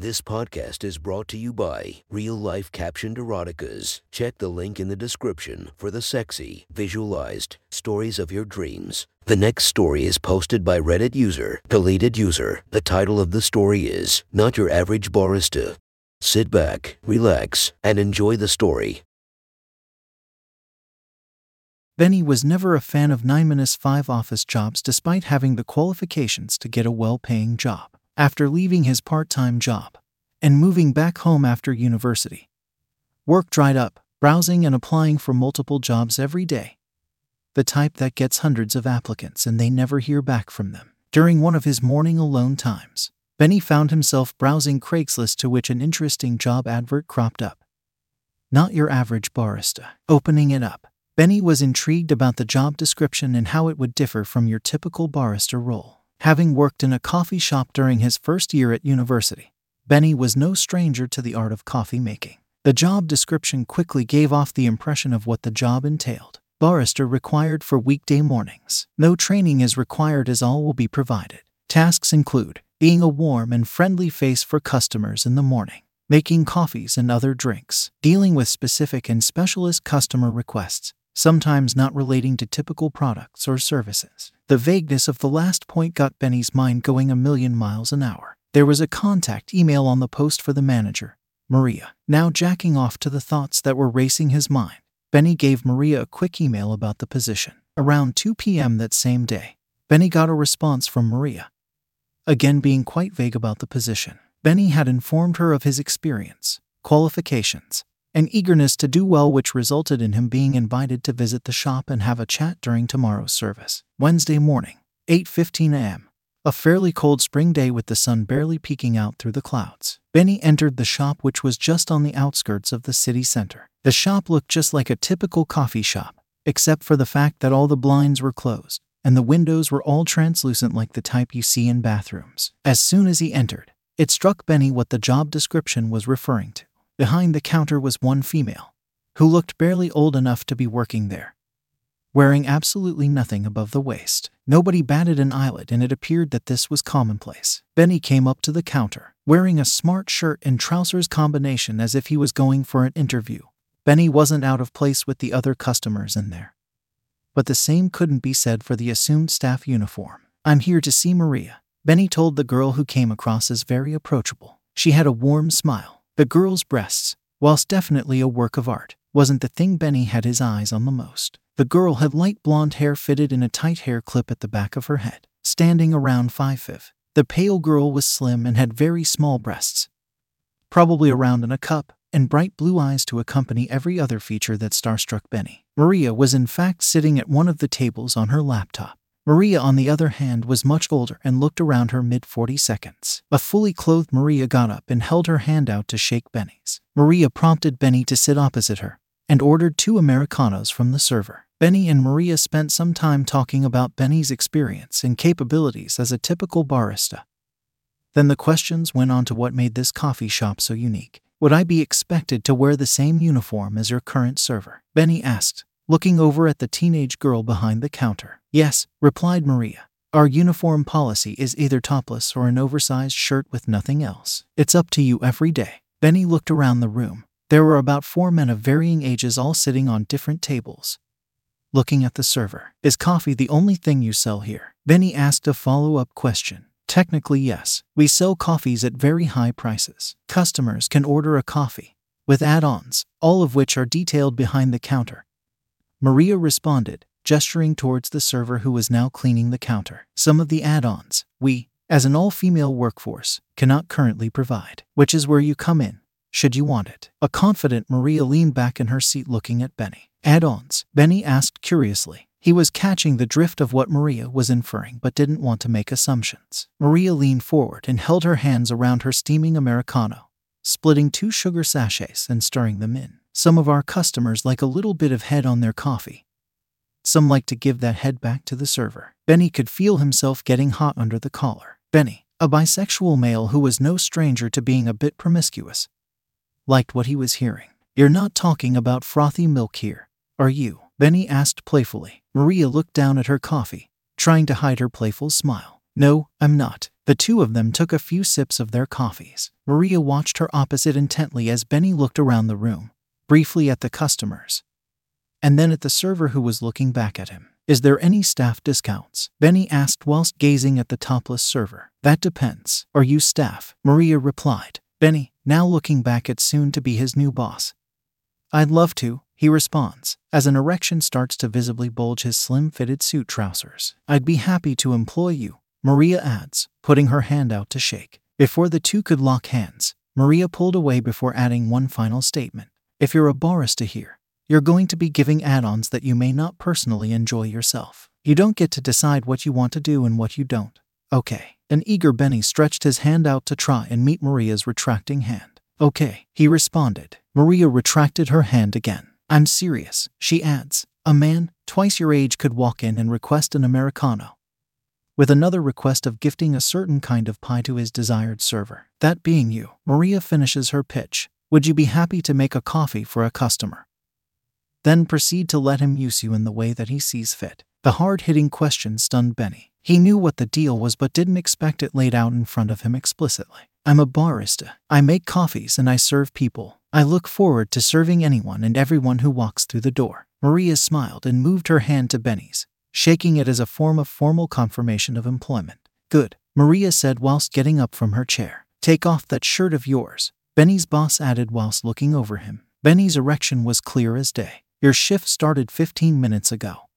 This podcast is brought to you by Real Life Captioned Eroticas. Check the link in the description for the sexy, visualized stories of your dreams. The next story is posted by Reddit user, deleted user. The title of the story is Not Your Average Barista. Sit back, relax, and enjoy the story. Benny was never a fan of 9 minus 5 office jobs despite having the qualifications to get a well paying job. After leaving his part time job and moving back home after university, work dried up, browsing and applying for multiple jobs every day. The type that gets hundreds of applicants and they never hear back from them. During one of his morning alone times, Benny found himself browsing Craigslist to which an interesting job advert cropped up. Not your average barista. Opening it up, Benny was intrigued about the job description and how it would differ from your typical barista role. Having worked in a coffee shop during his first year at university, Benny was no stranger to the art of coffee making. The job description quickly gave off the impression of what the job entailed. Barista required for weekday mornings. No training is required as all will be provided. Tasks include being a warm and friendly face for customers in the morning, making coffees and other drinks, dealing with specific and specialist customer requests, sometimes not relating to typical products or services. The vagueness of the last point got Benny's mind going a million miles an hour. There was a contact email on the post for the manager, Maria. Now jacking off to the thoughts that were racing his mind, Benny gave Maria a quick email about the position. Around 2 p.m. that same day, Benny got a response from Maria. Again, being quite vague about the position. Benny had informed her of his experience, qualifications, and eagerness to do well, which resulted in him being invited to visit the shop and have a chat during tomorrow's service. Wednesday morning, 8:15 a.m. A fairly cold spring day with the sun barely peeking out through the clouds. Benny entered the shop which was just on the outskirts of the city center. The shop looked just like a typical coffee shop, except for the fact that all the blinds were closed and the windows were all translucent like the type you see in bathrooms. As soon as he entered, it struck Benny what the job description was referring to. Behind the counter was one female, who looked barely old enough to be working there, wearing absolutely nothing above the waist. Nobody batted an eyelid, and it appeared that this was commonplace. Benny came up to the counter, wearing a smart shirt and trousers combination as if he was going for an interview. Benny wasn't out of place with the other customers in there. But the same couldn't be said for the assumed staff uniform. I'm here to see Maria. Benny told the girl who came across as very approachable. She had a warm smile the girl's breasts, whilst definitely a work of art, wasn't the thing Benny had his eyes on the most. The girl had light blonde hair fitted in a tight hair clip at the back of her head, standing around 5 5. The pale girl was slim and had very small breasts, probably around in a cup, and bright blue eyes to accompany every other feature that starstruck Benny. Maria was in fact sitting at one of the tables on her laptop. Maria, on the other hand, was much older and looked around her mid 40 seconds. A fully clothed Maria got up and held her hand out to shake Benny's. Maria prompted Benny to sit opposite her and ordered two Americanos from the server. Benny and Maria spent some time talking about Benny's experience and capabilities as a typical barista. Then the questions went on to what made this coffee shop so unique. Would I be expected to wear the same uniform as your current server? Benny asked, looking over at the teenage girl behind the counter. Yes, replied Maria. Our uniform policy is either topless or an oversized shirt with nothing else. It's up to you every day. Benny looked around the room. There were about four men of varying ages all sitting on different tables. Looking at the server, is coffee the only thing you sell here? Benny asked a follow up question. Technically, yes. We sell coffees at very high prices. Customers can order a coffee with add ons, all of which are detailed behind the counter. Maria responded, gesturing towards the server who was now cleaning the counter. Some of the add ons, we, as an all female workforce, cannot currently provide, which is where you come in, should you want it. A confident Maria leaned back in her seat looking at Benny. Add ons, Benny asked curiously. He was catching the drift of what Maria was inferring but didn't want to make assumptions. Maria leaned forward and held her hands around her steaming Americano, splitting two sugar sachets and stirring them in. Some of our customers like a little bit of head on their coffee. Some like to give that head back to the server. Benny could feel himself getting hot under the collar. Benny, a bisexual male who was no stranger to being a bit promiscuous, liked what he was hearing. You're not talking about frothy milk here, are you? Benny asked playfully. Maria looked down at her coffee, trying to hide her playful smile. No, I'm not. The two of them took a few sips of their coffees. Maria watched her opposite intently as Benny looked around the room, briefly at the customers, and then at the server who was looking back at him. Is there any staff discounts? Benny asked whilst gazing at the topless server. That depends. Are you staff? Maria replied. Benny, now looking back at soon to be his new boss. I'd love to, he responds, as an erection starts to visibly bulge his slim fitted suit trousers. I'd be happy to employ you, Maria adds, putting her hand out to shake. Before the two could lock hands, Maria pulled away before adding one final statement. If you're a barista here, you're going to be giving add ons that you may not personally enjoy yourself. You don't get to decide what you want to do and what you don't. Okay. An eager Benny stretched his hand out to try and meet Maria's retracting hand. Okay, he responded. Maria retracted her hand again. I'm serious, she adds. A man, twice your age, could walk in and request an Americano. With another request of gifting a certain kind of pie to his desired server. That being you, Maria finishes her pitch. Would you be happy to make a coffee for a customer? Then proceed to let him use you in the way that he sees fit. The hard hitting question stunned Benny. He knew what the deal was but didn't expect it laid out in front of him explicitly. I'm a barista. I make coffees and I serve people. I look forward to serving anyone and everyone who walks through the door. Maria smiled and moved her hand to Benny's, shaking it as a form of formal confirmation of employment. Good, Maria said whilst getting up from her chair. Take off that shirt of yours, Benny's boss added whilst looking over him. Benny's erection was clear as day. Your shift started 15 minutes ago.